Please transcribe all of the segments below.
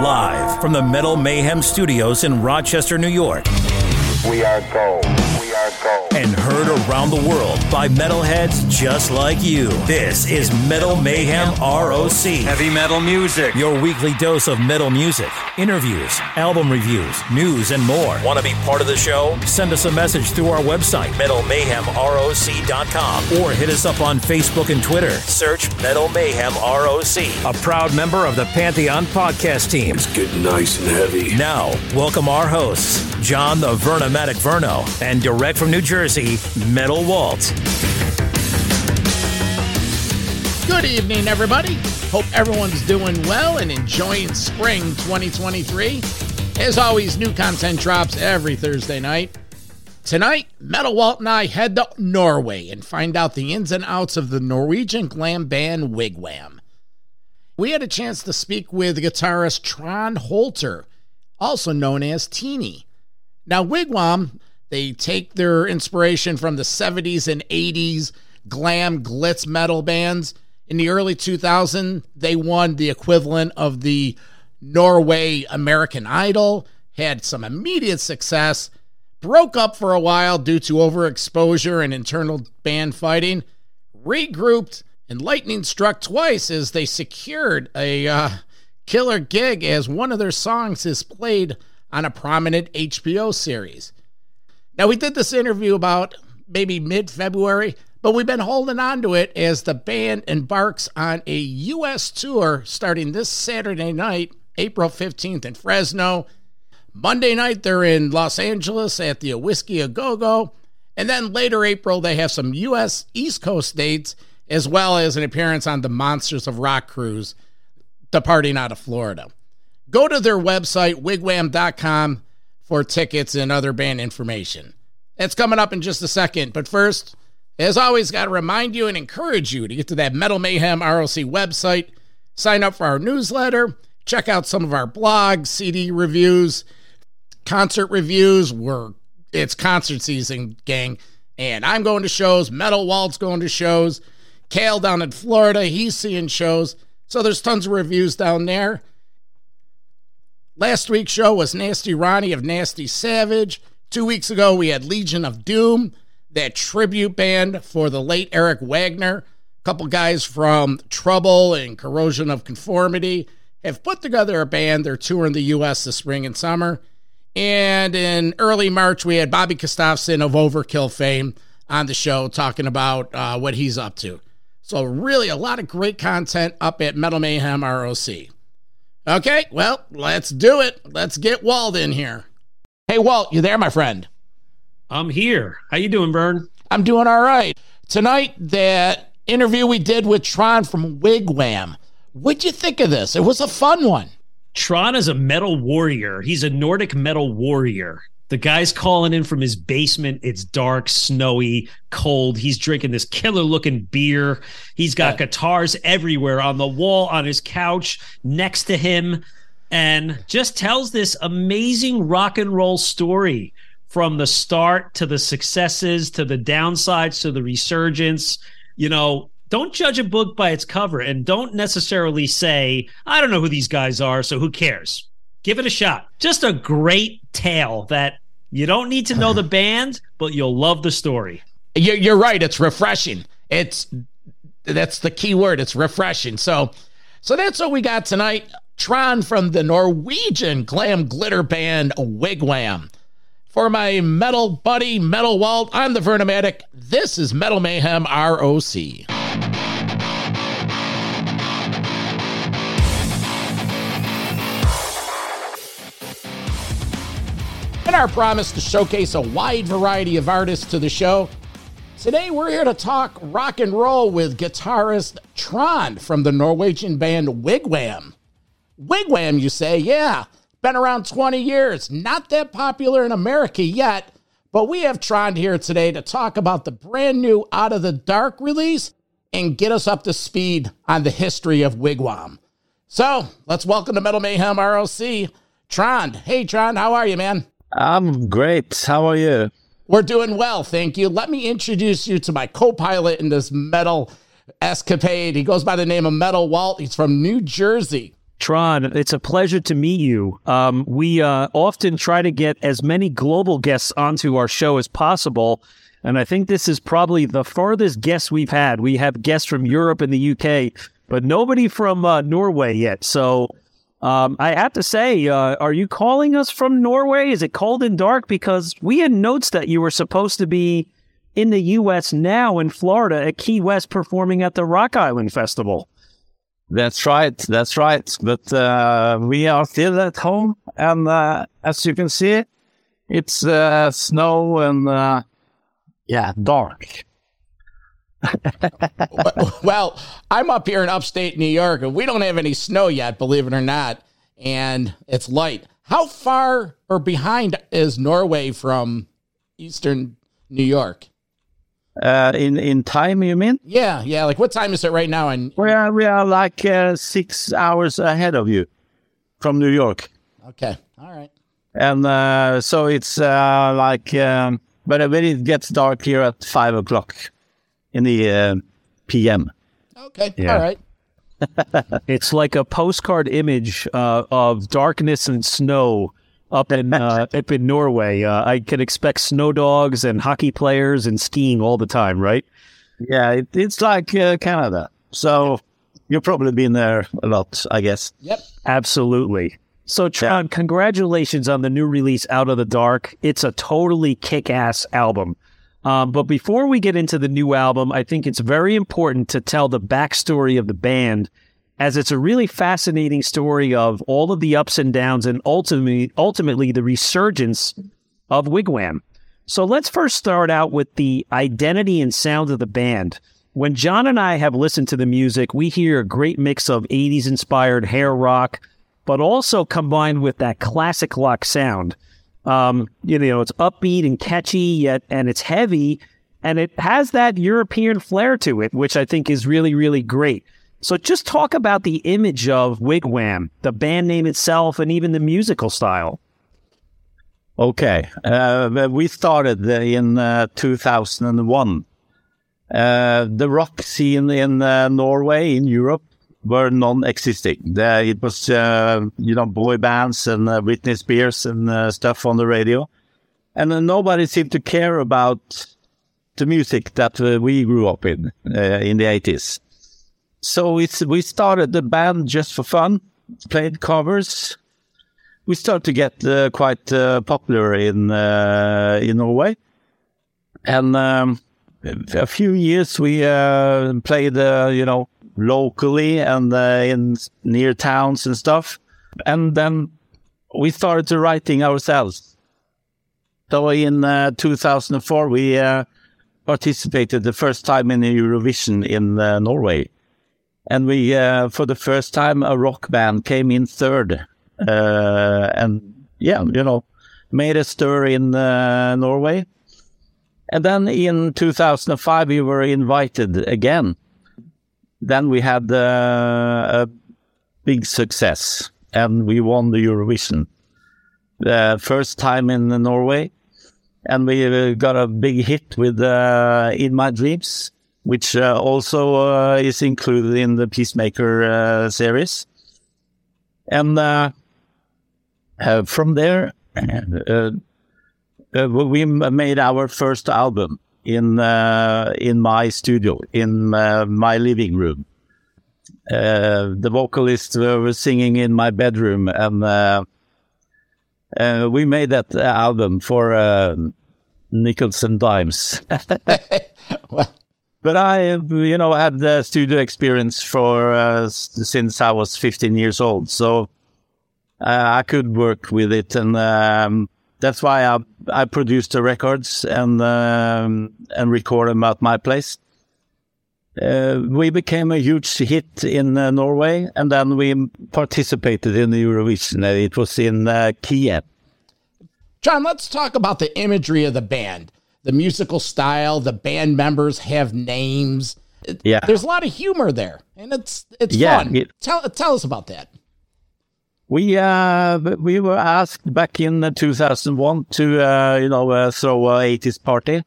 Live from the Metal Mayhem Studios in Rochester, New York. We are gold. We are gold. And heard around the world by metalheads just like you. This is Metal Mayhem ROC. Heavy metal music. Your weekly dose of metal music, interviews, album reviews, news, and more. Want to be part of the show? Send us a message through our website, metalmayhemroc.com, or hit us up on Facebook and Twitter. Search Metal Mayhem ROC, a proud member of the Pantheon podcast team. It's getting nice and heavy. Now, welcome our hosts, John the Vernomatic Verno, and direct from New Jersey, Metal Walt. Good evening, everybody. Hope everyone's doing well and enjoying spring 2023. As always, new content drops every Thursday night. Tonight, Metal Walt and I head to Norway and find out the ins and outs of the Norwegian glam band Wig Wam. We had a chance to speak with guitarist Trond Holter, also known as Teeny. Now, Wig Wam, they take their inspiration from the 70s and 80s glam glitz metal bands. In the early 2000s, they won the equivalent of the Norway American Idol, had some immediate success, broke up for a while due to overexposure and internal band fighting, regrouped, and lightning struck twice as they secured a uh, killer gig as one of their songs is played on a prominent HBO series. Now, we did this interview about maybe mid February, but we've been holding on to it as the band embarks on a U.S. tour starting this Saturday night, April 15th in Fresno. Monday night, they're in Los Angeles at the Whisky A Go Go. And then later April, they have some U.S. East Coast dates, as well as an appearance on the Monsters of Rock cruise departing out of Florida. Go to their website, wigwam.com, for tickets and other band information. That's coming up in just a second. But first, as always, got to remind you and encourage you to get to that Metal Mayhem ROC website, sign up for our newsletter, check out some of our blogs, CD reviews, concert reviews. We're it's concert season, gang, and I'm going to shows. Metal Walt's going to shows. Kale down in Florida, he's seeing shows. So there's tons of reviews down there. Last week's show was Nasty Ronnie of Nasty Savage. Two weeks ago, we had Legion of Doom, that tribute band for the late Eric Wagner. A couple guys from Trouble and Corrosion of Conformity have put together a band. They're touring the U.S. this spring and summer. And in early March, we had Bobby Gustafson of Overkill fame on the show talking about uh, what he's up to. So, really, a lot of great content up at Metal Mayhem ROC. Okay, well, let's do it. Let's get Walt in here. Hey, Walt, you there, my friend? I'm here. How you doing, Vern? I'm doing all right. Tonight, that interview we did with Trond from Wig Wam. What'd you think of this? It was a fun one. Trond is a metal warrior. He's a Nordic metal warrior. The guy's calling in from his basement. It's dark, snowy, cold. He's drinking this killer looking beer. He's got yeah. guitars everywhere on the wall, on his couch, next to him, and just tells this amazing rock and roll story from the start to the successes to the downsides to the resurgence. You know, don't judge a book by its cover and don't necessarily say, I don't know who these guys are, so who cares? Give it a shot. Just a great tale that you don't need to know the band, but you'll love the story. You're, you're right. It's refreshing. It's that's the key word. It's refreshing. So, so that's what we got tonight. Trond from the Norwegian glam glitter band Wig Wam. For my metal buddy, Metal Walt, I'm the Vernomatic. This is Metal Mayhem ROC. In our promise to showcase a wide variety of artists to the show, today we're here to talk rock and roll with guitarist Trond from the Norwegian band Wig Wam. Wigwam, you say? Yeah, been around 20 years, not that popular in America yet, but we have Trond here today to talk about the brand new Out of the Dark release and get us up to speed on the history of Wig Wam. So let's welcome to Metal Mayhem ROC, Trond. Hey, Trond, how are you, man? I'm great. How are you? We're doing well, thank you. Let me introduce you to my co pilot in this metal escapade. He goes by the name of Metal Walt. He's from New Jersey. Trond, it's a pleasure to meet you. Um, we uh, often try to get as many global guests onto our show as possible. And I think this is probably the farthest guest we've had. We have guests from Europe and the UK, but nobody from uh, Norway yet. So um, I have to say, uh, are you calling us from Norway? Is it cold and dark? Because we had notes that you were supposed to be in the U.S. now in Florida at Key West performing at the Rock Island Festival. That's right. That's right. But uh, we are still at home, and uh, as you can see, it's uh, snow and uh, yeah, dark. Well, I'm up here in upstate New York, and we don't have any snow yet, believe it or not, and it's light. How far or behind is Norway from eastern New York? Uh, in in time, you mean? Yeah, yeah. Like, what time is it right now? And we are we are like uh, six hours ahead of you from New York. Okay, all right. And uh, so it's uh, like, um, but when it gets dark here at five o'clock in the uh, p.m. Okay, yeah. all right. it's like a postcard image uh, of darkness and snow up in uh, up in Norway. Uh, I can expect snow dogs and hockey players and skiing all the time, right? Yeah, it, it's like uh, Canada. So you've probably been there a lot, I guess. Yep, absolutely. So, Trond, yeah. congratulations on the new release, Out of the Dark. It's a totally kick-ass album. Um, but before we get into the new album, I think it's very important to tell the backstory of the band as it's a really fascinating story of all of the ups and downs and ultimately, ultimately the resurgence of Wig Wam. So let's first start out with the identity and sound of the band. When John and I have listened to the music, we hear a great mix of 80s inspired hair rock, but also combined with that classic rock sound. Um, you know, it's upbeat and catchy, yet and it's heavy, and it has that European flair to it, which I think is really, really great. So just talk about the image of Wig Wam, the band name itself, and even the musical style. Okay. Uh, we started in uh, 2001. Uh, the rock scene in uh, Norway, in Europe, were non-existing. it was, uh, you know, boy bands and uh, Spears and stuff on the radio. And nobody seemed to care about the music that we grew up in in the 80s. So it's we started the band just for fun, played covers. We started to get uh, quite uh, popular in uh, in Norway, and um, a few years we uh, played, uh, you know, locally and uh, in near towns and stuff, and then we started to writing ourselves. So in 2004 we participated the first time in Eurovision in Norway. And we uh, for the first time a rock band came in third. Uh, and yeah you know made a stir in uh, norway. And then in 2005 we were invited again then we had uh, a big success and we won the eurovision the first time in norway and we uh, got a big hit with uh, in my dreams which uh, also uh, is included in the Peacemaker series. And from there, we made our first album in in my studio, in my living room. Uh, the vocalists were singing in my bedroom, and uh, uh, we made that album for nickels and dimes. well, but I, you know, had the studio experience for uh, since I was 15 years old, so uh, I could work with it, and um, that's why I, I produced the records and um, and record them at my place. Uh, we became a huge hit in uh, Norway, and then we participated in the Eurovision. It was in uh, Kiev. John, let's talk about the imagery of the band the musical style, the band members have names. Yeah. There's a lot of humor there and it's it's yeah, fun. It, tell tell us about that. We uh we were asked back in 2001 to uh you know uh, throw a 80s party.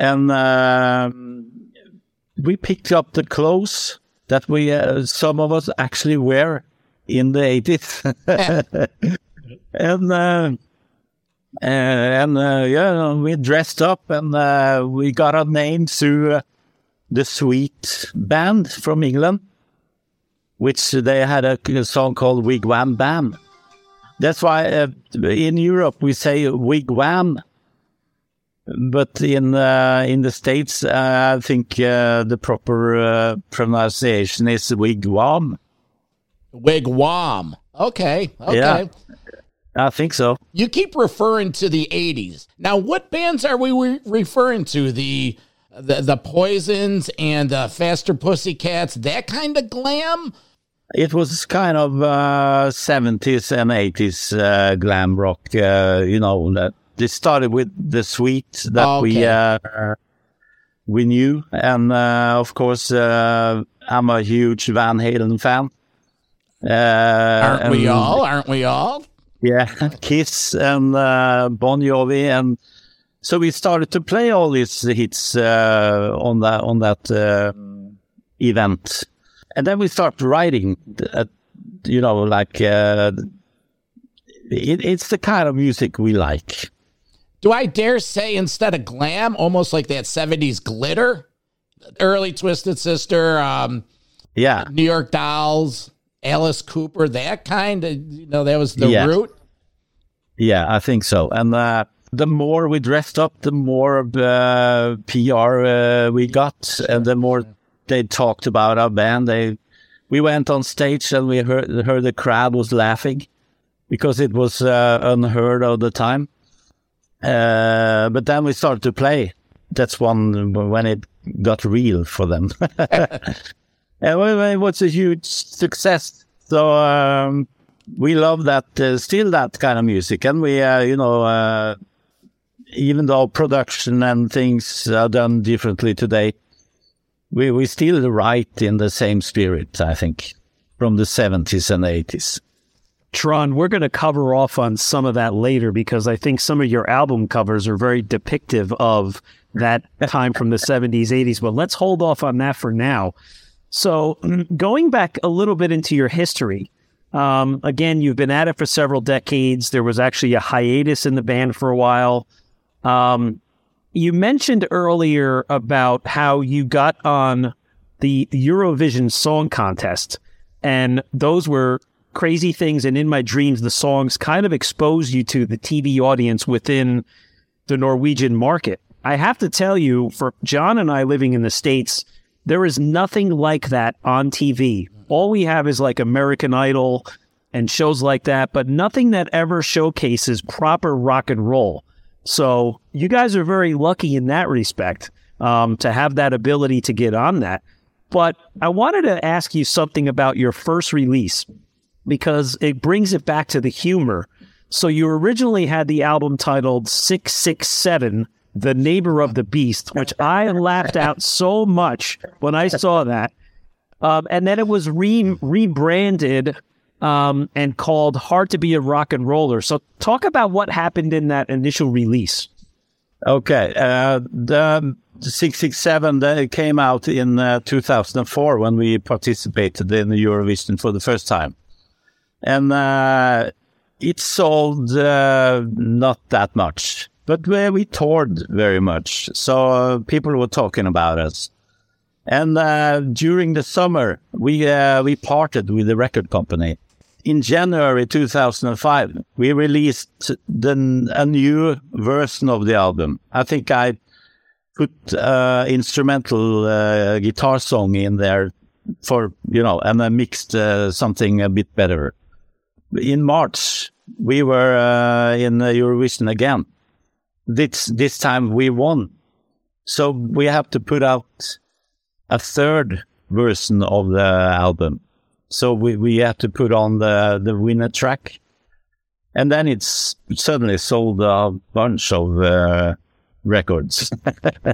And uh, we picked up the clothes that we uh, some of us actually wear in the 80s. and uh, and uh, yeah, we dressed up and uh, we got our name through the Sweet Band from England, which they had a, song called Wigwam Bam. That's why uh, in Europe we say wigwam, but in uh, in the states uh, I think uh, the proper uh, pronunciation is wigwam. Wigwam. Okay. Okay. Yeah. I think so. You keep referring to the 80s. Now, what bands are we re- referring to? The the, the Poisons and uh, Faster Pussycats, that kind of glam? It was kind of uh, 70s and 80s uh, glam rock. Uh, you know, that they started with the sweet that we Okay. uh, we knew, and uh, of course, uh, I'm a huge Van Halen fan. Uh, Aren't we all? Aren't we all? Yeah, Kiss and uh, Bon Jovi, and so we started to play all these hits uh, on that on that event, and then we started writing. Uh, you know, like uh, it, it's the kind of music we like. Do I dare say instead of glam, almost like that 70s glitter? Early Twisted Sister, um, Yeah, New York Dolls, Alice Cooper, that kind of, you know, that was the Yeah. root. yeah, I think so. And uh, the more we dressed up, the more uh, PR uh, we got, and the more they talked about our band. They we went on stage and we heard heard the crowd was laughing because it was uh, unheard of the time. Uh, but then we started to play. That's one when it got real for them. it was a huge success. So um, we love that, uh, still that kind of music, and we, uh, you know, uh, even though production and things are done differently today, we we still write in the same spirit. I think from the seventies and eighties. Trond, we're going to cover off on some of that later because I think some of your album covers are very depictive of that time from the 70s, 80s. But let's hold off on that for now. So, going back a little bit into your history, um, again, you've been at it for several decades. There was actually a hiatus in the band for a while. Um, you mentioned earlier about how you got on the Eurovision Song Contest, and those were crazy things. And in my dreams, the songs kind of exposed you to the TV audience within the Norwegian market. I have to tell you, for John and I living in the States, there is nothing like that on TV. All we have is like American Idol and shows like that, but nothing that ever showcases proper rock and roll. So you guys are very lucky in that respect um, to have that ability to get on that. But I wanted to ask you something about your first release because it brings it back to the humor. So you originally had the album titled 667, The Neighbor of the Beast, which I laughed out so much when I saw that. Um, and then it was re- rebranded um, and called Hard to Be a Rock and Roller. So talk about what happened in that initial release. Okay, uh, the 667 that came out in uh, 2004 when we participated in the Eurovision for the first time. And uh, it sold uh, not that much, but we, toured very much. So uh, people were talking about us. And uh, during the summer, we we parted with the record company. In January 2005, we released the, a new version of the album. I think I put uh, instrumental uh, guitar song in there for you know, and I mixed uh, something a bit better. In March, we were uh, in Eurovision again. This this time we won, so we have to put out a third version of the album. So we, we have to put on the, the winner track. And then it's suddenly sold a bunch of uh, records.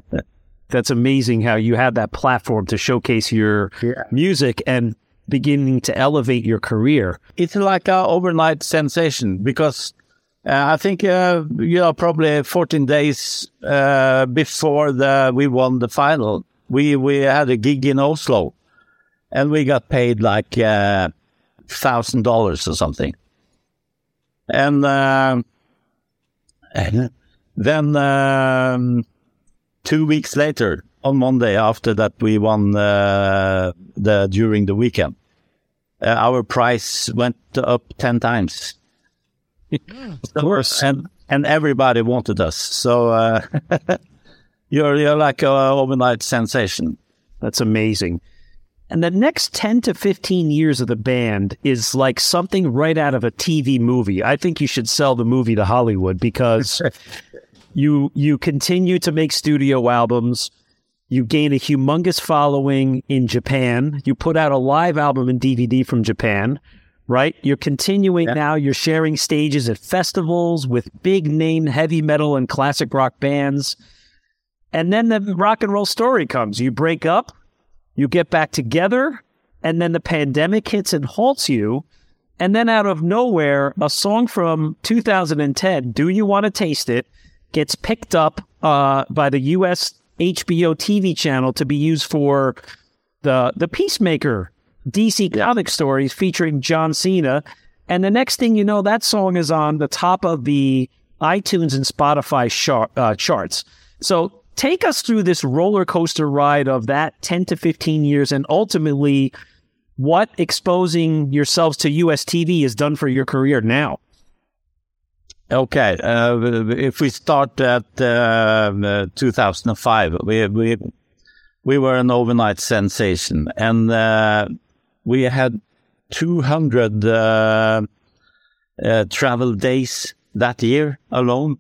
That's amazing how you had that platform to showcase your music and beginning to elevate your career. it's like a overnight sensation because uh, I think uh, you know probably 14 days uh, before the we won the final, we we had a gig in Oslo, and we got paid like uh, thousand dollars or something. And, uh, and then um, two weeks later, on Monday after that, we won uh, the during the weekend. Uh, our price went up ten times. of course, and and everybody wanted us. So uh, you're you're like a overnight sensation. That's amazing. And the next 10 to 15 years of the band is like something right out of a TV movie. I think you should sell the movie to Hollywood because you you continue to make studio albums. You gain a humongous following in Japan. You put out a live album and DVD from Japan, right? You're continuing yeah. now. You're sharing stages at festivals with big name heavy metal and classic rock bands. And then the rock and roll story comes. You break up, you get back together, and then the pandemic hits and halts you. And then out of nowhere, a song from 2010, Do You Want to Taste It, gets picked up uh, by the U.S. HBO TV channel to be used for the the Peacemaker DC comic stories featuring John Cena. And the next thing you know, that song is on the top of the iTunes and Spotify char- uh, charts. So take us through this roller coaster ride of that 10 to 15 years and ultimately what exposing yourselves to US TV has done for your career now. Okay, uh, if we start at uh, 2005, we, we we were an overnight sensation, and uh, we had 200 uh, uh, travel days that year alone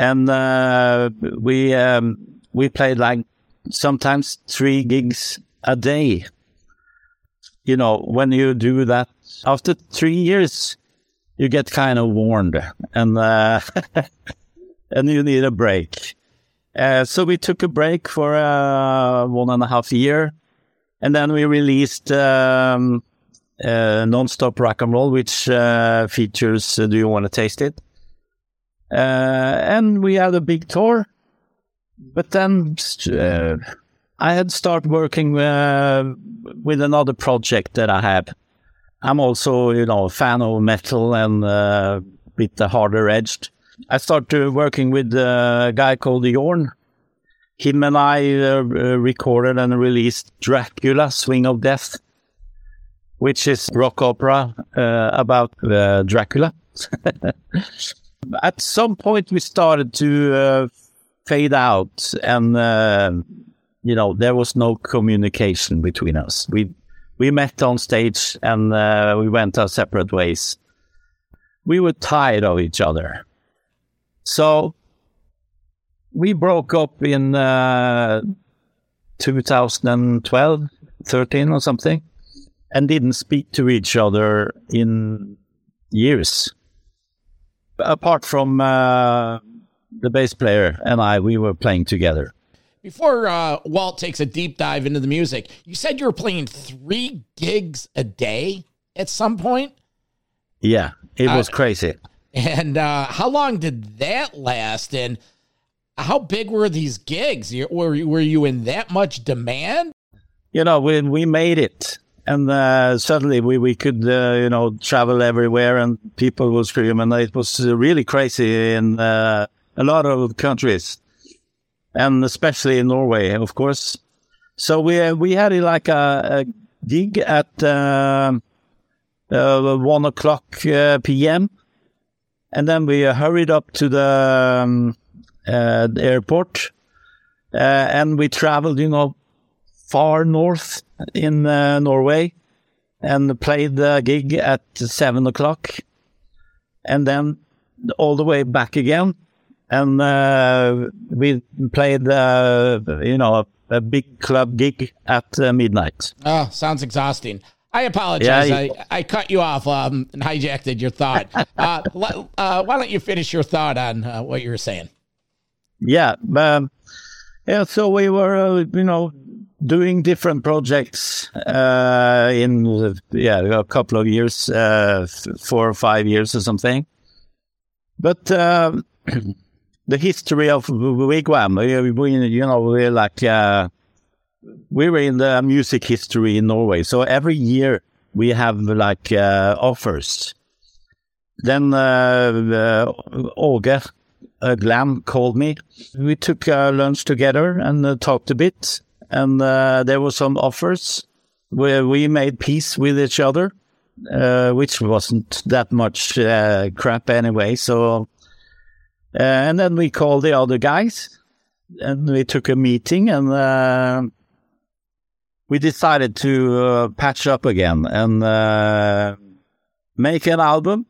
and uh, we um, we played like sometimes three gigs a day. You know, when you do that after three years, you get kind of warned, and uh, and you need a break. Uh, so we took a break for uh, one and a half year, and then we released um, uh, non-stop rock and roll, which uh, features "Do You Want to Taste It." Uh, and we had a big tour. But then uh, I had started working uh, with another project that I have. I'm also, you know, a fan of metal and uh, a bit harder edged. I started working with a guy called Jorn. Him and I uh, recorded and released Dracula, Swing of Death, which is rock opera uh, about uh, Dracula. At some point, we started to uh, fade out, and uh, you know there was no communication between us. We we met on stage, and uh, we went our separate ways. We were tired of each other, so we broke up in uh, 2012, 13 or something, and didn't speak to each other in years apart from uh, the bass player and I, we were playing together. Before uh, Walt takes a deep dive into the music, you said you were playing three gigs a day at some point. Yeah, it was uh, crazy. And uh, how long did that last? And how big were these gigs? Were were you in that much demand? You know, when we made it, and uh, suddenly we we could uh, you know travel everywhere, and people would scream And it was really crazy in uh, a lot of countries, and especially in Norway, of course. So we uh, we had like a, a gig at uh, one o'clock uh, p.m. And then we hurried up to the, um, the airport, and we traveled, you know, far north in uh, Norway and played the gig at seven o'clock, and then all the way back again. And uh, we played, uh, you know, a, a, big club gig at uh, midnight. Oh, sounds exhausting. I apologize. Yeah, I, I cut you off um, and hijacked your thought. Uh, uh, why don't you finish your thought on what you were saying? Yeah. Um, yeah. So we were, you know, doing different projects uh, in yeah a couple of years, uh, four or five years or something. But uh, the history of Wig Wam, we, we you know, we're like uh, we were in the music history in Norway. So every year we have like uh, offers. Then uh, uh, Åge uh, Glam called me. We took uh, lunch together and uh, talked a bit, and uh, there were some offers where we made peace with each other, uh, which wasn't that much uh, crap anyway. So, uh, and then we called the other guys, and we took a meeting, and uh, we decided to uh, patch up again and make an album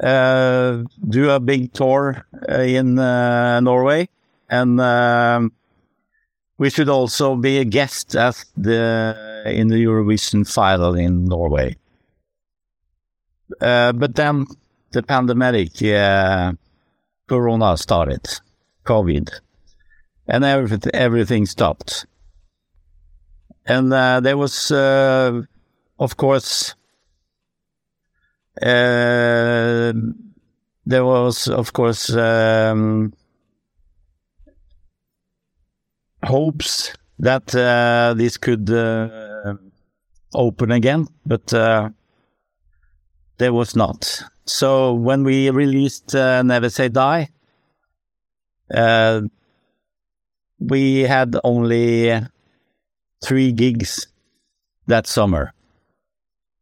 do a big tour in Norway, and um, we should also be a guest at the in the Eurovision final in Norway. Uh, but then the pandemic, uh, Corona started, COVID, and everything everything stopped. And uh, there was, uh, of course, uh, there was, of course, um, hopes that uh, this could uh, open again, but uh, there was not. So when we released Never Say Die, we had only three gigs that summer.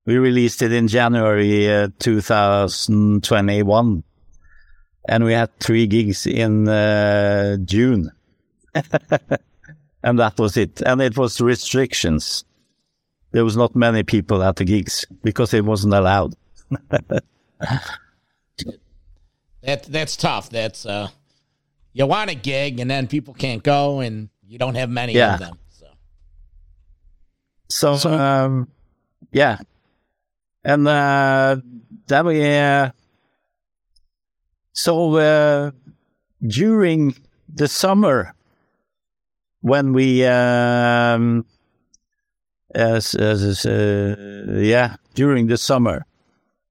We released it in January uh, 2021, and we had three gigs in uh, June. and that was it. And it was restrictions. There was not many people at the gigs because it wasn't allowed. That that's tough. That's uh, you want a gig and then people can't go and you don't have many Yeah. of them. So So, um, yeah. And uh, then we, uh, so uh, during the summer, when we, um, as, as, uh, yeah, during the summer,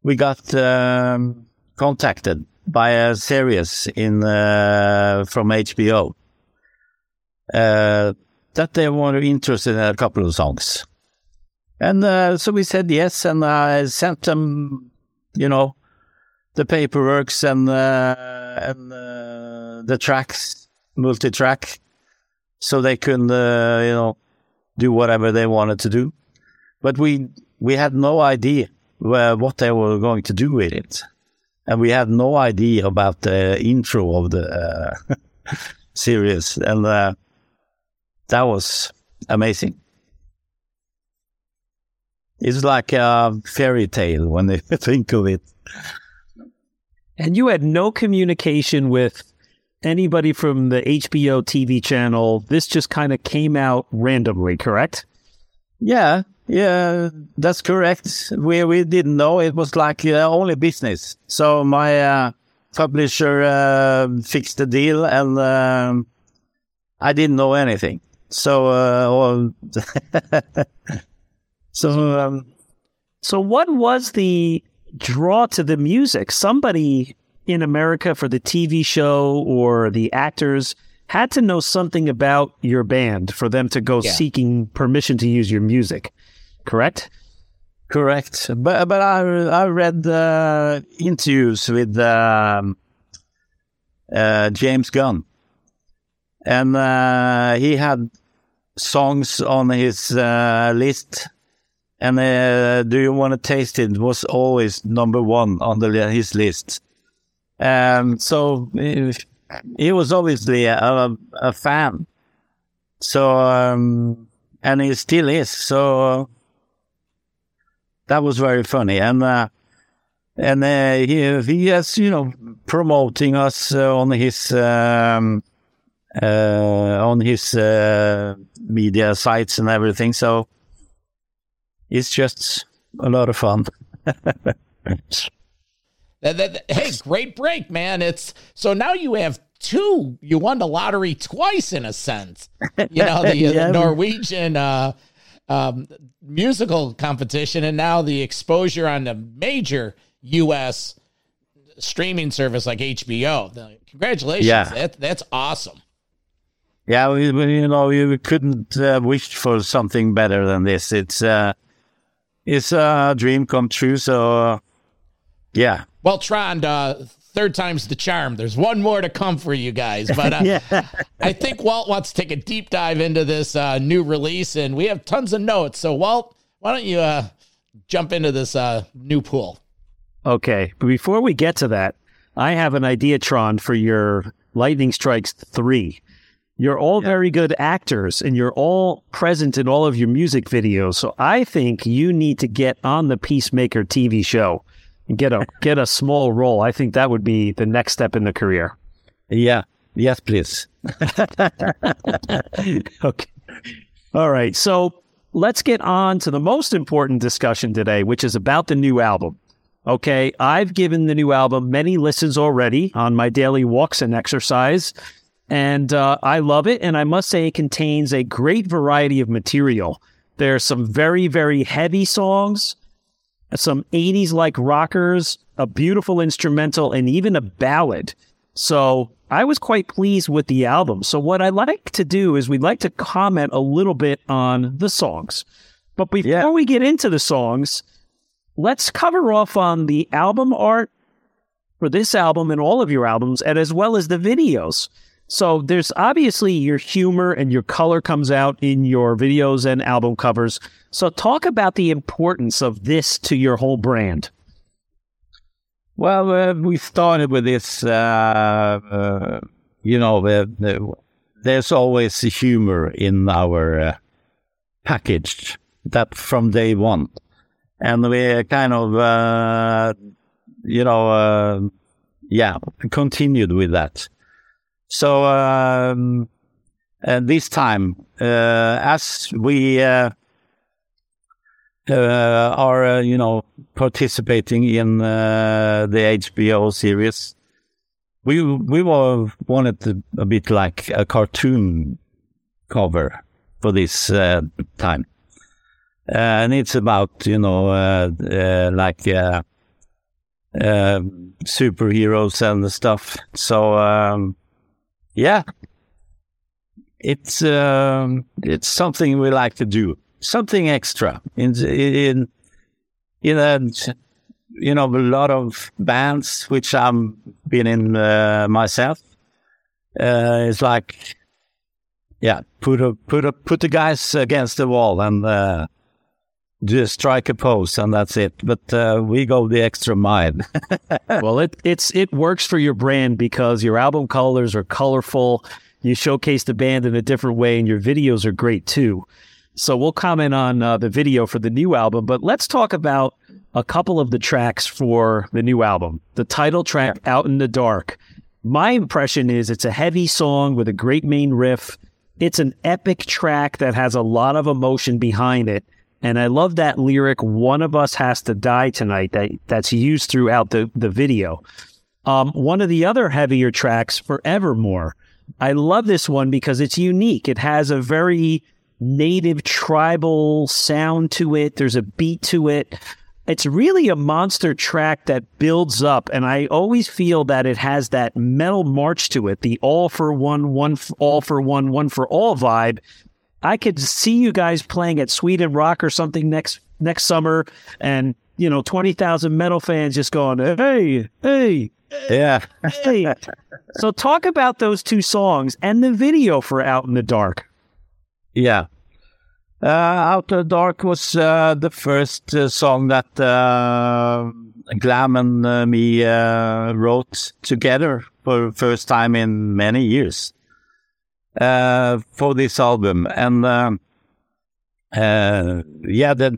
we got um, contacted by a series in uh, from HBO uh, that they were interested in a couple of songs. And uh, so we said yes, and I sent them, you know, the paperwork and uh, and uh, the tracks, multi-track, so they could, uh, you know, do whatever they wanted to do. But we we had no idea uh, what they were going to do with it, and we had no idea about the intro of the uh, series, and uh, that was amazing. It's like a fairy tale when you think of it. And you had no communication with anybody from the HBO TV channel. This just kind of came out randomly, correct? Yeah, yeah, that's correct. We we didn't know it was like uh, only business. So my uh, publisher uh, fixed the deal, and um, I didn't know anything. So, uh, or- so um, So, what was the draw to the music? Somebody in America for the TV show or the actors had to know something about your band for them to go Yeah. seeking permission to use your music, correct? Correct, but but I I read uh, interviews with um, uh, James Gunn, and uh, he had songs on his uh, list, and uh, "Do You Want to Taste It" was always number one on the his list. Um, so he, was obviously a, a fan. So um, and he still is. So that was very funny, and uh, and uh, he he is you know promoting us uh, on his um, uh, on his uh, media sites and everything. So it's just a lot of fun. That, that, that- hey, great break, man. It's so now you have two. You won the lottery twice in a sense. You know the, uh, Yeah. Norwegian uh, um, musical competition, and now the exposure on the major U.S. streaming service like HBO. The- Congratulations! Yeah. That, that's awesome. Yeah, we, we, you know, we couldn't uh, wish for something better than this. It's uh, it's a dream come true. So, yeah. Well, Trond, uh, third time's the charm. There's one more to come for you guys, but uh, Yeah. I think Walt wants to take a deep dive into this uh, new release, and we have tons of notes. So, Walt, why don't you uh, jump into this uh, new pool? Okay, but before we get to that, I have an idea, Trond, for your Lightning Strikes 3. You're all very good actors and you're all present in all of your music videos. So I think you need to get on the Peacemaker TV show and get a get a small role. I think that would be the next step in the career. Yeah. Yes, please. okay. All right. So let's get on to the most important discussion today, which is about the new album. Okay. I've given the new album many listens already on my daily walks and exercise, and uh, I love it. And I must say, it contains a great variety of material. There are some very, very heavy songs, some 80s like rockers, a beautiful instrumental, and even a ballad. So I was quite pleased with the album. So what I like to do is we'd like to comment a little bit on the songs. But before Yeah. we get into the songs, let's cover off on the album art for this album and all of your albums, and as well as the videos. So there's obviously your humor and your color comes out in your videos and album covers. So talk about the importance of this to your whole brand. Well, uh, we started with this, uh, uh, you know, uh, uh, there's always humor in our uh, package that from day one. And we kind of, uh, you know, yeah, continued with that. So, um, this time, uh, as we, uh, uh, are you know participating in the HBO series. We we were wanted a bit like a cartoon cover for this uh, time, uh, and it's about you know uh, like superheroes and stuff. So um, yeah, it's um, it's something we like to do something extra in in in a you know a lot of bands which I'm been in uh, myself. Uh, it's like yeah, put a put a put the guys against the wall and uh, just strike a pose and that's it. But uh, we go the extra mile. well, it it's it works for your brand because your album colors are colorful. You showcase the band in a different way, and your videos are great too. So we'll comment on uh, the video for the new album, but let's talk about a couple of the tracks for the new album. The title track, "Out in the Dark." My impression is it's a heavy song with a great main riff. It's an epic track that has a lot of emotion behind it. And I love that lyric, one of us has to die tonight, that, that's used throughout the, the video. Um, one of the other heavier tracks, Forevermore. I love this one because it's unique. It has a very native tribal sound to it. There's a beat to it. It's really a monster track that builds up, and I always feel that it has that metal march to it, the all for one, one f- all for one, one for all vibe. I could see you guys playing at Sweden Rock or something next next summer, and you know, twenty thousand metal fans just going, "Hey, hey, yeah, hey!" so talk about those two songs and the video for "Out in the Dark." yeah. Uh, Out in the Dark was uh, the first uh, song that uh, Glam and uh, me uh, wrote together for the first time in many years uh, for this album. And um, uh, yeah, the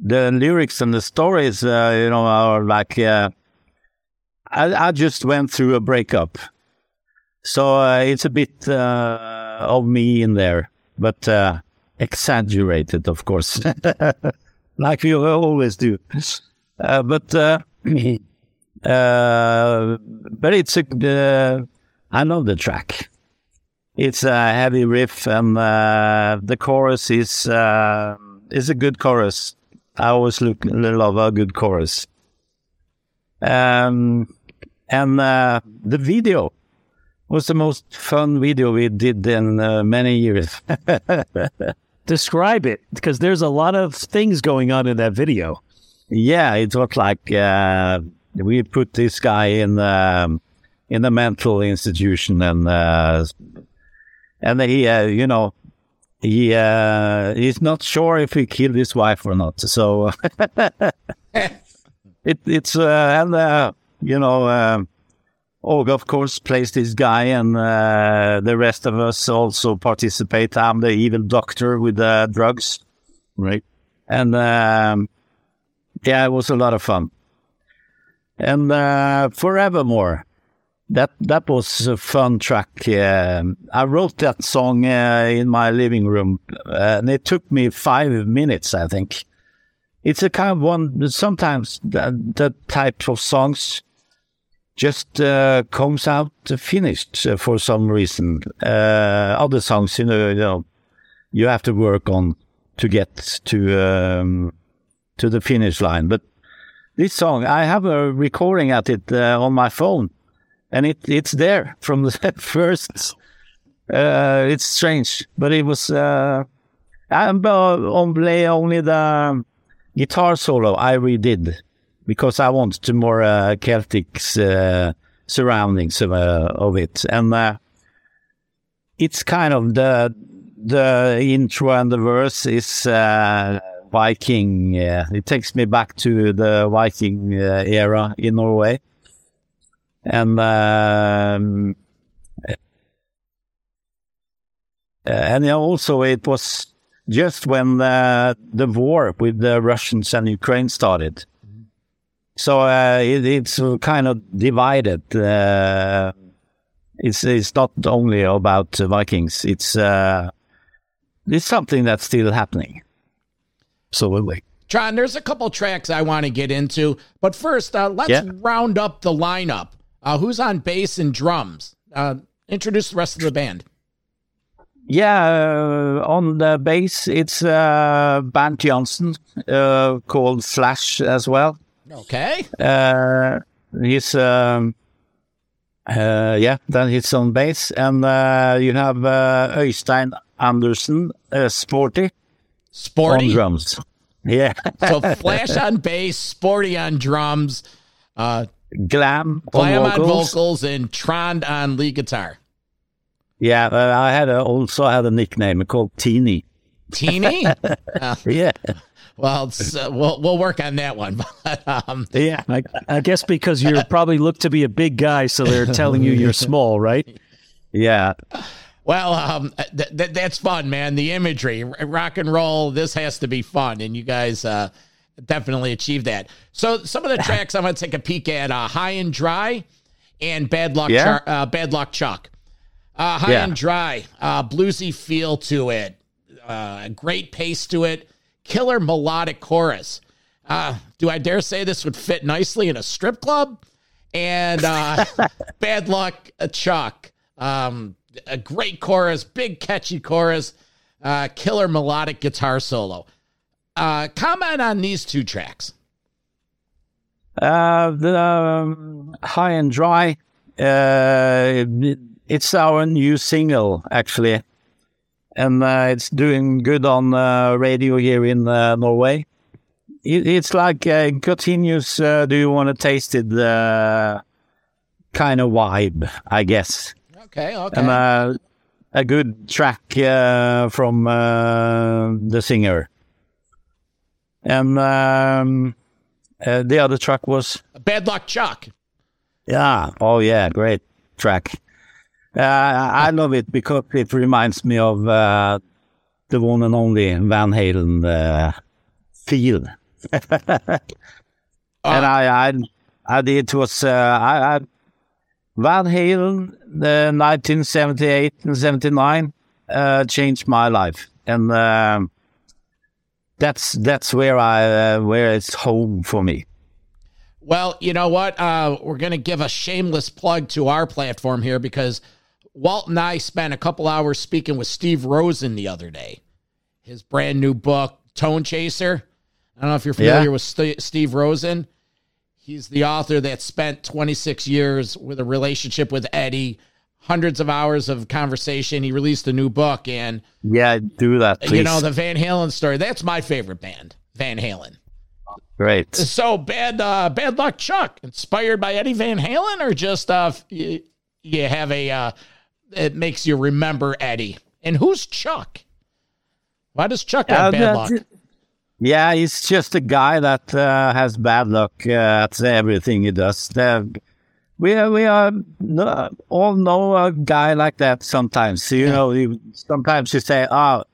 the lyrics and the stories, uh, you know, are like uh, I, I just went through a breakup, so uh, it's a bit uh, of me in there, but uh, exaggerated, of course, like we always do. Uh, but uh, uh, but it's a uh, I love the track. It's a heavy riff, and uh, the chorus is uh, is a good chorus. I always look love a good chorus. Um, and uh, the video was the most fun video we did in uh, many years. Describe it because there's a lot of things going on in that video. Yeah, it was like uh, we put this guy in um, in a mental institution, and uh, and he, uh, you know, he uh, he's not sure if he killed his wife or not. So it it's uh, and uh, you know. Um, Åge, of course, plays this guy, and uh, the rest of us also participate. I'm the evil doctor with the drugs, Right. and um, yeah, it was a lot of fun. And uh, forevermore, that that was a fun track. Um I wrote that song uh, in my living room, uh, and it took me five minutes, I think. It's a kind of one. Sometimes that, that type of songs just uh, comes out finished uh, for some reason. Uh, other songs, you know, you know, you have to work on to get to um, to the finish line. But this song, I have a recording at it on my phone, and it it's there from the first. Uh, it's strange, but it was. Uh, I'm only only the guitar solo I redid because I wanted to more uh, Celtic uh, surroundings of, uh, of it, and uh, it's kind of the the intro and the verse is uh, Viking. Uh, it takes me back to the Viking uh, era in Norway, and um, and also it was just when uh, the war with the Russians and Ukraine started. So uh, it, it's kind of divided. Uh, it's it's not only about Vikings. It's uh, it's something that's still happening. Absolutely. Trond, there's a couple tracks I want to get into, but first, uh, let's Yeah. round up the lineup. Uh, who's on bass and drums? Uh, introduce the rest of the band. Yeah, uh, on the bass, it's uh, Bernt Jansen, uh, called Flash as well. Okay. Uh, he's um, uh, yeah, then he's on bass, and uh, you have uh, Øystein Andersen, uh, Sporty, Sporty on drums. Yeah, So Flash on bass, Sporty on drums, uh, Glam on Glam on vocals. vocals, and Trond on lead guitar. Yeah, uh, I had a, also had a nickname called Teeny. Teeny? Yeah, well, it's, uh, we'll we'll work on that one. But, um, yeah. I, I guess because you probably look to be a big guy, so they're telling you you're small, right? Yeah, well, um, th- th- that's fun, man. The imagery, R- rock and roll. This has to be fun, and you guys uh, definitely achieve that. So, some of the tracks I'm going to take a peek at: uh, "High and Dry" and "Bad Luck." Yeah. Char- uh, "Bad Luck Chuck." Uh, high Yeah. and dry, uh, bluesy feel to it, uh, great pace to it, killer melodic chorus. Uh, do I dare say this would fit nicely in a strip club? And uh, bad luck, Chuck. Um, a great chorus, big catchy chorus, uh, killer melodic guitar solo. Uh, comment on these two tracks. Uh, the um, High and Dry, uh, it's our new single, actually. And uh, it's doing good on uh, radio here in uh, Norway. It, it's like a continuous, uh, do you want to taste it uh, kind of vibe, I guess. Okay, okay. And uh, a good track uh, from uh, the singer. And um, uh, the other track was bad luck, Chuck. yeah. Oh, yeah. Great track. Uh, I love it because it reminds me of uh, the one and only Van Halen uh, feel. and I, I, I did was uh, I, I Van Halen, the 1978 and 79, uh, changed my life, and um that's that's where I uh, where it's home for me. Well, you know what? Uh, we're going to give a shameless plug to our platform here because Walt and I spent a couple hours speaking with Steve Rosen the other day. His brand new book, Tone Chaser. I don't know if you're familiar Yeah. with St- Steve Rosen. He's the author that spent 26 years with a relationship with Eddie, hundreds of hours of conversation. He released a new book, and Yeah, do that, please. you know the Van Halen story. That's my favorite band, Van Halen. Great. So bad, uh, bad luck, Chuck. Inspired by Eddie Van Halen, or just uh, you, you have a uh, it makes you remember Eddie. And who's Chuck? Why does Chuck have Uh, bad luck? Yeah, he's just a guy that uh, has bad luck uh, at everything he does. The- we are, we are no, all know a guy like that sometimes. You know, you, sometimes you say, "Oh,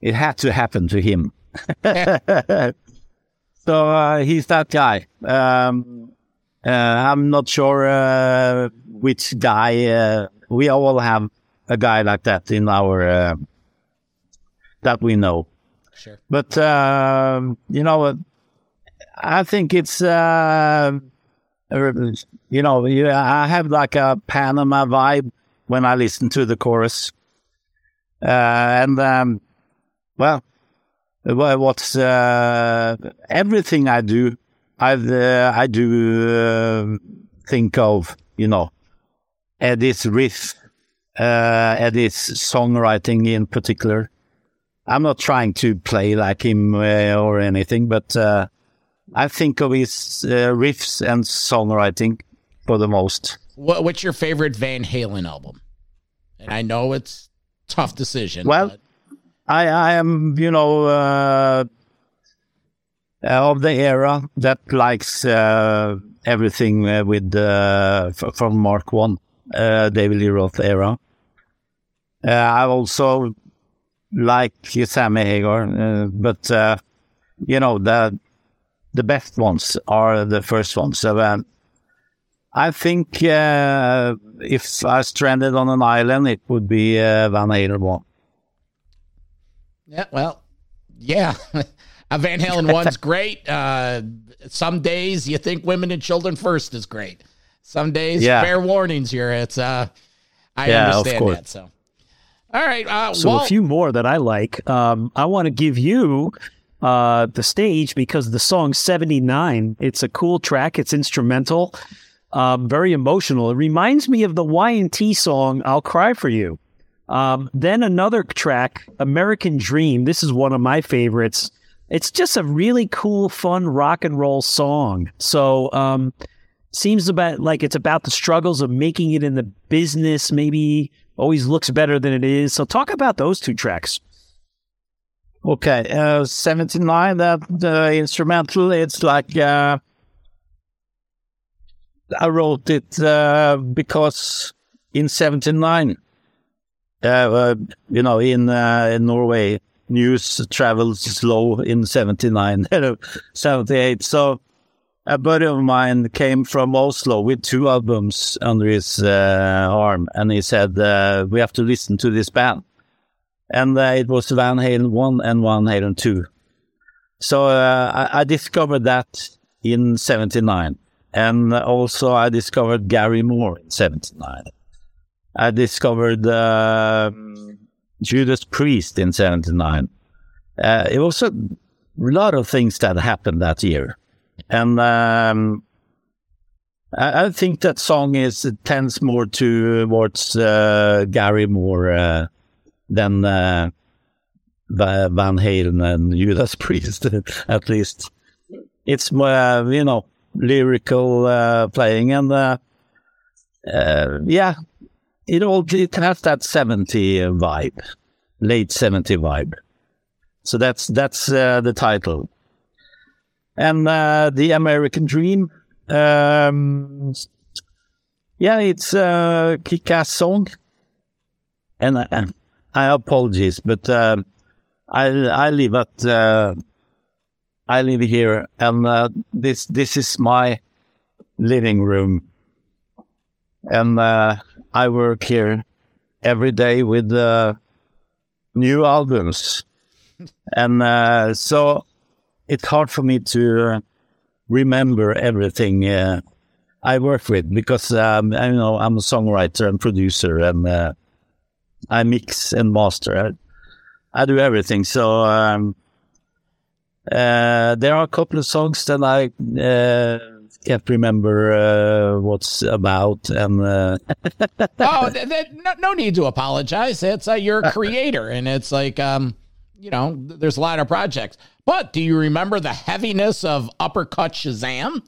it had to happen to him." so uh, he's that guy. Um, uh, I'm not sure uh, which guy. Uh, we all have a guy like that in our uh, that we know. Sure. But um, you know, I think it's uh, you know, I have like a Panama vibe when I listen to the chorus, uh, and um, well, wha- what's uh, everything I do, I uh, I do uh, think of you know Eddie's riff, uh, Eddie's songwriting in particular. I'm not trying to play like him uh, or anything, but I think of his riffs and songwriting for the most. What, what's your favorite Van Halen album? And I know it's a tough decision. Well, but I, I am, you know, uh, of the era that likes uh, everything uh, with uh, f- from Mark One, uh, David Lee Roth era. Uh, I also like Sammy Hagar, uh, but uh, you know the the best ones are the first ones. So um, I think uh, if I stranded on an island, it would be uh, Van Halen one. yeah, well, yeah. a Van Halen one's great. Uh, some days you think women and children first is great. Some days, Yeah. fair warnings here. It's uh, I Yeah, of understand course. that. So, all right. Uh, So Walt- a few more that I like. Um, I want to give you uh, the stage because the song 79, it's a cool track. It's instrumental, um, very emotional. It reminds me of the Y&T song, I'll Cry For You. Um, then another track, American Dream. This is one of my favorites. It's just a really cool, fun rock and roll song. So, um, seems about like it's about the struggles of making it in the business. Maybe always looks better than it is. So, talk about those two tracks. Okay, uh, 79, that the instrumental, it's like, uh, I wrote it, uh, because in 79, uh, uh, you know, in, uh, in Norway, news travels slow in 79, 78. So a buddy of mine came from Oslo with two albums under his, uh, arm. And he said, we have to listen to this band and it was Van Halen 1 and Van Halen 2. So I, I discovered that in 79. And also I discovered Gary Moore in 79. I discovered um Judas Priest in 79. Uh, it was a lot of things that happened that year. And um, I, I think that song is tends more towards uh, Gary Moore uh, than uh, Van Halen and Judas Priest, at least. It's uh, you know, lyrical uh, playing, and uh, uh, yeah, it all it has that seventy vibe, late seventy vibe. So that's that's uh, the title, and uh, the American Dream. Um, yeah, it's a kick-ass song, and. Uh, I apologize, but I I live at uh, I live here, and uh, this this is my living room, and uh, I work here every day with uh, new albums, and uh, so it's hard for me to remember everything uh, I work with because um, I you know I'm a songwriter and producer and. Uh, I mix and master. I, I do everything. So um, uh, there are a couple of songs that I uh, can't remember uh, what's about. And uh, oh, th- th- no, no need to apologize. It's uh, you're a creator, and it's like um, you know, there's a lot of projects. But do you remember the heaviness of Uppercut Shazam?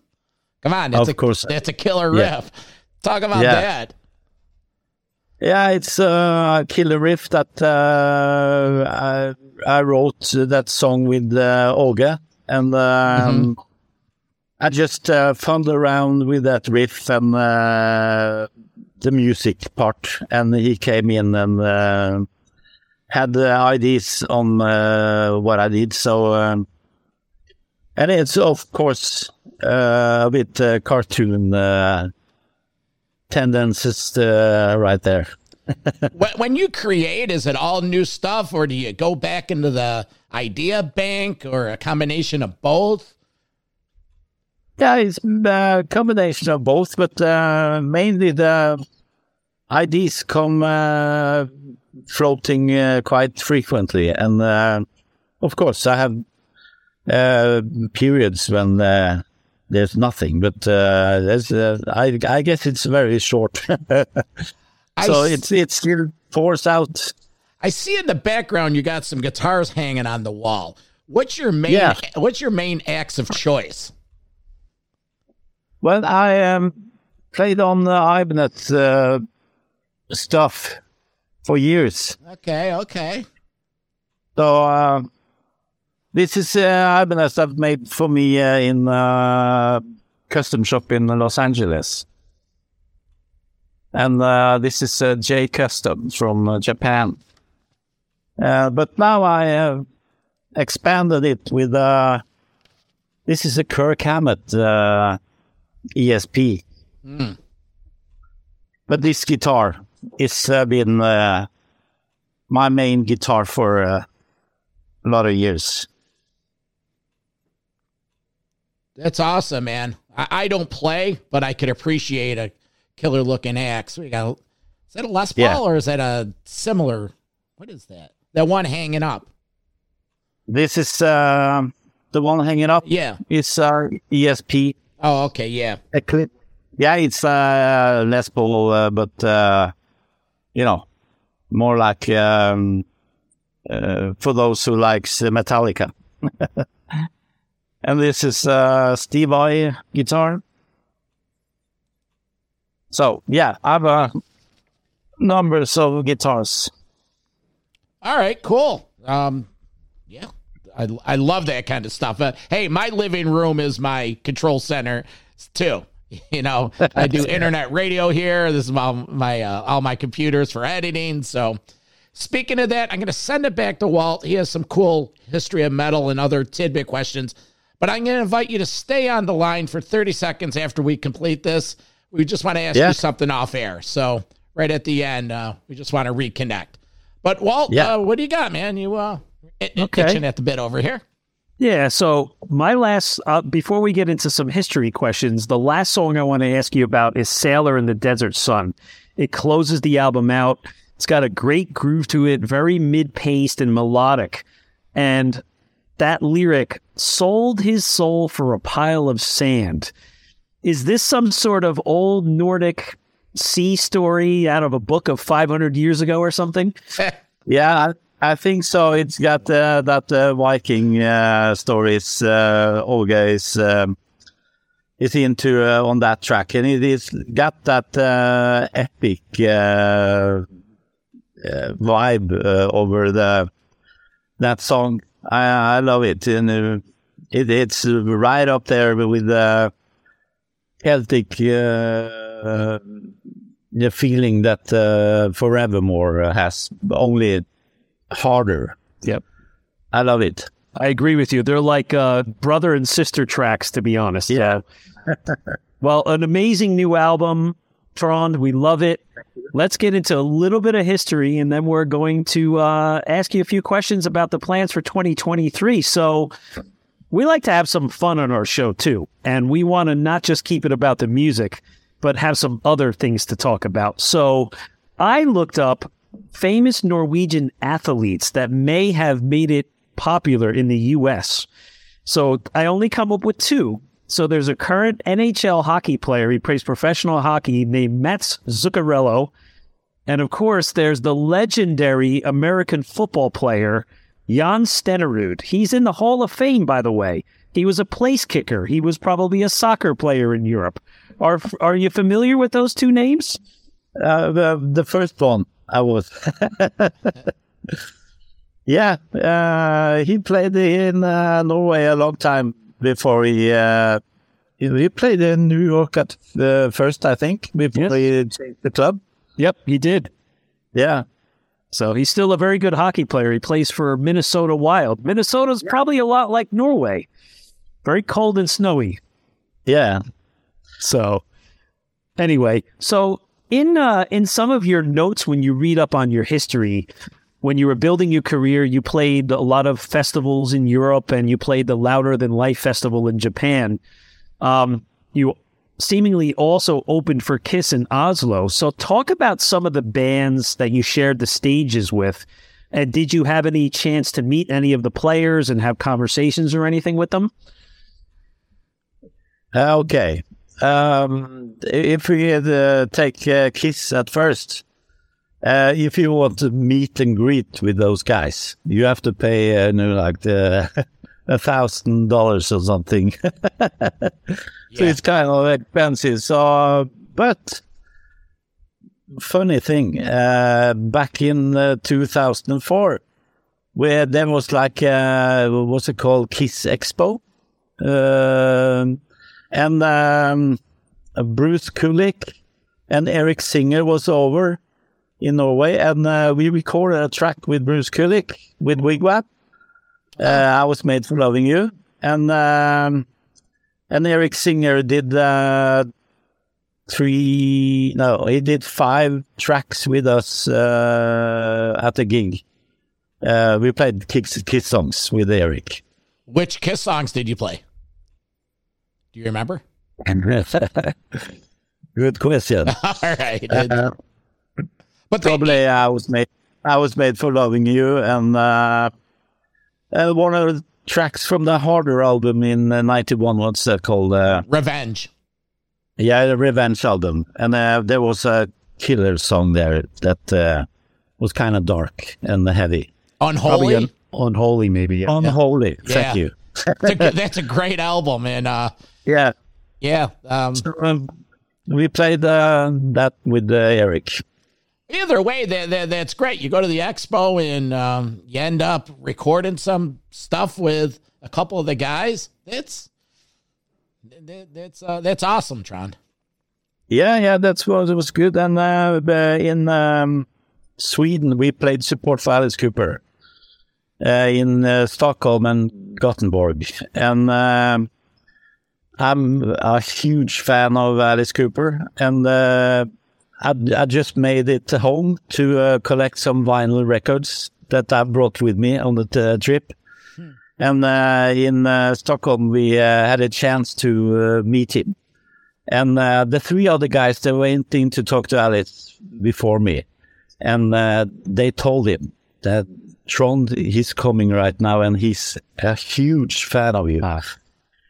Come on, that's Of a, course. that's a killer Yeah. riff. Talk about Yeah. that. Yeah, it's a killer riff that uh, I, I wrote that song with uh, Åge, and um, I just uh, fummed around with that riff and uh, the music part, and he came in and uh, had the ideas on uh, what I did. So, um, and it's of course uh, a bit uh, cartoon uh, tendencies uh, right there. when, when you create, is it all new stuff, or do you go back into the idea bank, or a combination of both? Yeah, it's a combination of both, but uh, mainly the ideas come uh, floating uh, quite frequently, and uh, of course, I have uh, periods when uh, there's nothing, but uh, there's, uh, I, I guess it's very short, so s- it's it still pours out. I see in the background you got some guitars hanging on the wall. What's your main Yeah. what's your main acts of choice? Well, I um, played on the Ibanez uh, stuff for years. Okay, okay. So uh, this is uh, Ibanez I've made for me uh, in uh, custom shop in Los Angeles, and uh, this is uh, J Custom from uh, Japan. Uh, but now I have expanded it with uh, this is a Kirk Hammett uh, ESP. But this guitar is uh, been uh, my main guitar for uh, a lot of years. That's awesome, man. I, I don't play, but I could appreciate a killer looking axe. We got is that a Les Paul Yeah. or is that a similar what is that? That one hanging up. This is uh, the one hanging up. Yeah. It's our ESP Oh, okay, yeah. Eclipse. Yeah, it's uh, Les Paul, uh, but uh, you know, more like um, uh, for those who likes uh, Metallica. and this is uh, Steve Vai guitar. So yeah, I have uh, numbers of guitars. All right, cool. Um, yeah, I, I love that kind of stuff. Uh, hey, my living room is my control center too. You know, I do internet radio here. This is all my uh, all my computers for editing. So, speaking of that, I'm going to send it back to Walt. He has some cool history of metal and other tidbit questions. But I'm going to invite you to stay on the line for 30 seconds after we complete this. We just want to ask Yeah. you something off air. So, right at the end, uh, we just want to reconnect. But Walt, Yeah. uh, what do you got, man? You uh, it, Okay. itching at the bit over here. Yeah. So my last, uh, before we get into some history questions, the last song I want to ask you about is "Sailor in the Desert Sun." It closes the album out. It's got a great groove to it, very mid-paced and melodic, and that lyric sold his soul for a pile of sand. Is this some sort of old Nordic sea story out of a book of 500 years ago or something? Yeah, I, think so. It's got uh, that uh, Viking uh, stories. Uh, Åge is um, is into uh, on that track, and it is got that uh, epic uh, uh, vibe uh, over the that song. I I love it, and uh, it, it's right up there with the Celtic. Uh, the feeling that uh, Forevermore has only harder. Yep. I love it. I agree with you. They're like uh, brother and sister tracks, to be honest. Yeah. well, an amazing new album, Trond. We love it. Let's get into a little bit of history, and then we're going to uh, ask you a few questions about the plans for 2023. So, we like to have some fun on our show too, and we want to not just keep it about the music, but have some other things to talk about. So, I looked up famous Norwegian athletes that may have made it popular in the U.S. So I only come up with two. So there's a current NHL hockey player. He plays professional hockey named Mats Zuccarello. And of course, there's the legendary American football player, Jan Stenerud. He's in the Hall of Fame, by the way. He was a place kicker. He was probably a soccer player in Europe. Are are you familiar with those two names? Uh, the, the first one, I was. yeah, uh, he played in uh, Norway a long time before he. Uh, played in New York at uh, first, I think, before Yes. he changed the club. Yep, he did. Yeah, So he's still a very good hockey player. He plays for Minnesota Wild. Minnesota's probably a lot like Norway. Very cold and snowy. yeah. So anyway, so in uh, in some of your notes when you read up on your history, when you were building your career, you played a lot of festivals in Europe and you played the Louder Than Life festival in Japan. Um, you seemingly also opened for Kiss in Oslo. So talk about some of the bands that you shared the stages with. And did you have any chance to meet any of the players and have conversations or anything with them? Okay. Um, if we uh, take uh, Kiss at first, uh, if you want to meet and greet with those guys, you have to pay uh, you know, like a thousand dollars or something. so it's kind of expensive. So, but funny thing, uh, back in uh, 2004, where there was like uh, what's it called, Kiss Expo. Um and um, Bruce Kulick and Eric Singer was over in Norway, and uh, we recorded a track with Bruce Kulick with Wig Wam. Uh, I was made for loving you, and um, and Eric Singer did uh, three. No, he did five tracks with us uh, at the gig. Uh, we played Kiss, Kiss songs with Eric. Which Kiss songs did you play? Do you remember? Good question. All right. Uh, but they, Probably I was made I was made for loving you and uh, uh, one of the tracks from the harder album in uh, 91 what's that called uh, Revenge. yeah the revenge album and uh, there was a killer song there that uh, was kind of dark and heavy Unholy. un- unholy, maybe. Yeah. unholy Yeah. thank you It's a- that's a great album. And uh, yeah yeah, um, um, we played uh, that with uh, Eric either way, that, that, that's great. You go to the expo and um, you end up recording some stuff with a couple of the guys. That's that, that's uh, that's awesome, Trond. Yeah, yeah, that's what it was good. And uh, uh, in um, Sweden, we played support for Alice Cooper uh, in uh, Stockholm and Gothenburg. And um, I'm a huge fan of Alice Cooper. And uh, I, I just made it home to uh, collect some vinyl records that I brought with me on the uh, trip. And uh, in uh, Stockholm, we uh, had a chance to uh, meet him. And uh, the three other guys, they went in to talk to Alice before me. And uh, they told him that Trond, he's coming right now and he's a huge fan of you.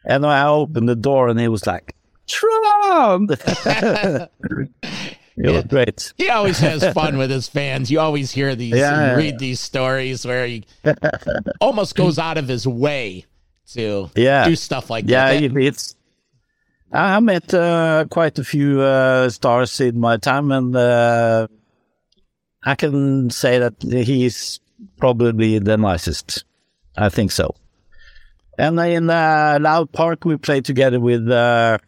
And I opened the door and he was like, Trond! it was great. He always has fun with his fans. You always hear these, Yeah, and yeah, read these stories where he almost goes out of his way to Yeah. do stuff like Yeah, that. it- it's. I met uh, quite a few uh, stars in my time, and uh, I can say that he's probably the nicest. I think so. And in uh, Loud Park, we played together with uh,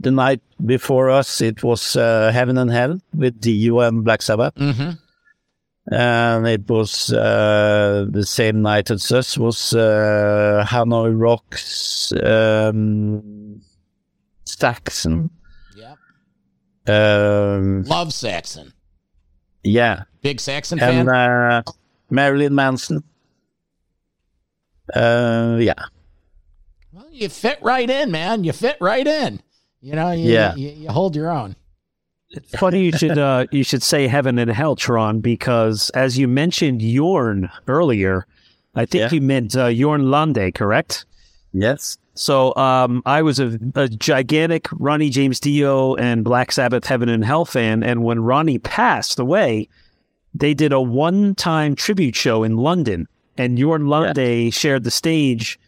the night before us. It was uh, Heaven and Hell with Dio and Black Sabbath. hmm And it was uh, the same night as us was uh, Hanoi Rocks, um, Saxon. Yeah. Um, Love Saxon. yeah. Big Saxon fan. And uh, Marilyn Manson. Uh, yeah. well, you fit right in, man. You fit right in. You know, you, Yeah. you, you hold your own. It's funny you should uh, you should say heaven and hell, Trond, because as you mentioned Jorn earlier, I think Yeah. you meant uh, Jorn Lande, correct? Yes. So um, I was a, a gigantic Ronnie James Dio and Black Sabbath Heaven and Hell fan, and when Ronnie passed away, they did a one-time tribute show in London, and Jorn Lande shared the stage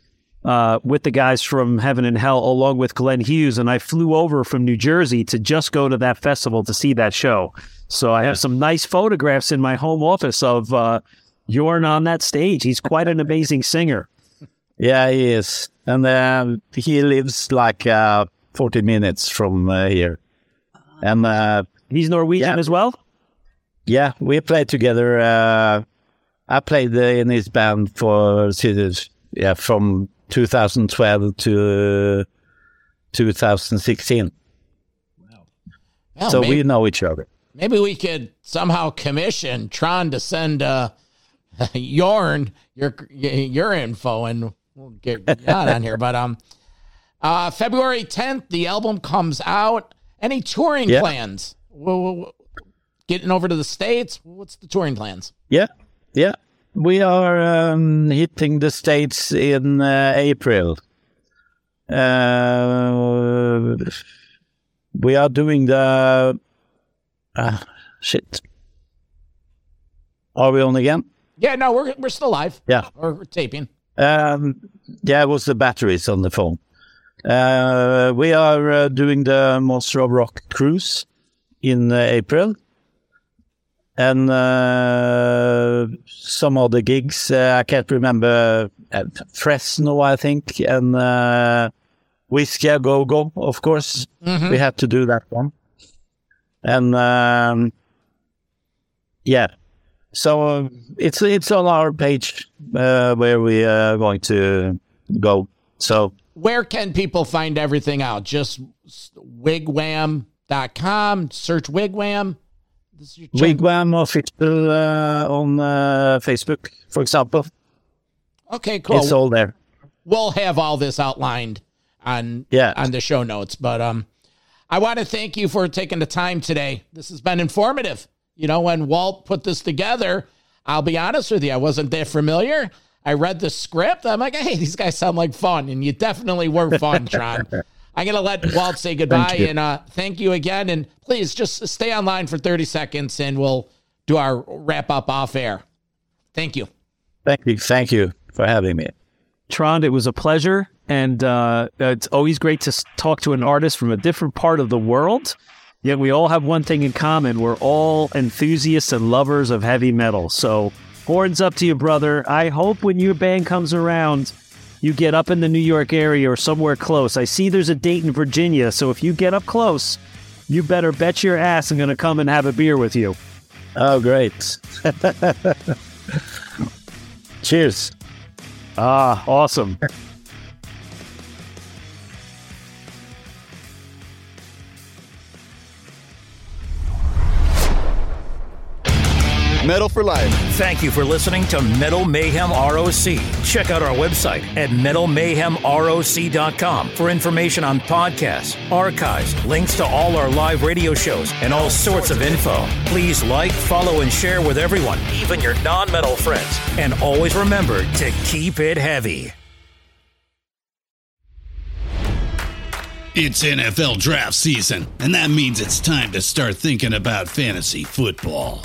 uh, with the guys from Heaven and Hell, along with Glenn Hughes, and I flew over from New Jersey to just go to that festival to see that show. So I have some nice photographs in my home office of uh, Jorn on that stage. He's quite an amazing singer. Yeah, he is. And um, he lives like uh, 40 minutes from uh, here. And uh, He's Norwegian Yeah. as well. yeah, we played together. Uh, I played uh, in his band for yeah from 2012 to 2016. Wow. Well, so maybe, we know each other. maybe we could somehow commission Trond to send uh, Jorn your your info, and we'll get out on here. But um, uh, February 10th, the album comes out. Any touring Yeah. plans? Well, well, getting over to the states. What's the touring plans? Yeah, yeah. We are um, hitting the states in uh, April. Uh, we are doing the. Uh, shit. Are we on again? Yeah, no, we're we're still live. Yeah. or we're taping. Um, yeah, it was the batteries on the phone. Uh, we are uh, doing the Monster of Rock cruise in uh, April. And uh, some other gigs. Uh, I can't remember. Uh, Fresno, I think. And uh, Whisky a Go Go, of course. We had to do that one. And um, yeah. So uh, it's it's on our page uh, where we are going to go. So Where can people find everything out? Just wigwam.com. Search wigwam. Wigwam official uh, on uh, Facebook, for example. Okay, cool. It's all there. we'll have all this outlined on Yeah. on the show notes. But um, I want to thank you for taking the time today. This has been informative. You know, when Walt put this together, I'll be honest with you, I wasn't that familiar. I read the script. I'm like, hey, these guys sound like fun, and you definitely were fun, Trond. I'm gonna let Walt say goodbye you. and uh, thank you again. And please just stay online for 30 seconds, and we'll do our wrap up off air. Thank you. Thank you. Thank you for having me. Trond, it was a pleasure. And uh, it's always great to talk to an artist from a different part of the world. Yet we all have one thing in common. We're all enthusiasts and lovers of heavy metal. So, horns up to you, brother. I hope when your band comes around, you get up in the New York area or somewhere close. I see there's a date in Virginia. So, if you get up close, you better bet your ass I'm going to come and have a beer with you. Oh, great. Cheers. Ah, awesome. Metal for Life. Thank you for listening to Metal Mayhem ROC. Check out our website at metalmayhemroc.com for information on podcasts, archives, links to all our live radio shows, and all sorts of info. Please like, follow, and share with everyone, even your non metal friends. And always remember to keep it heavy. It's NFL draft season, and that means it's time to start thinking about fantasy football.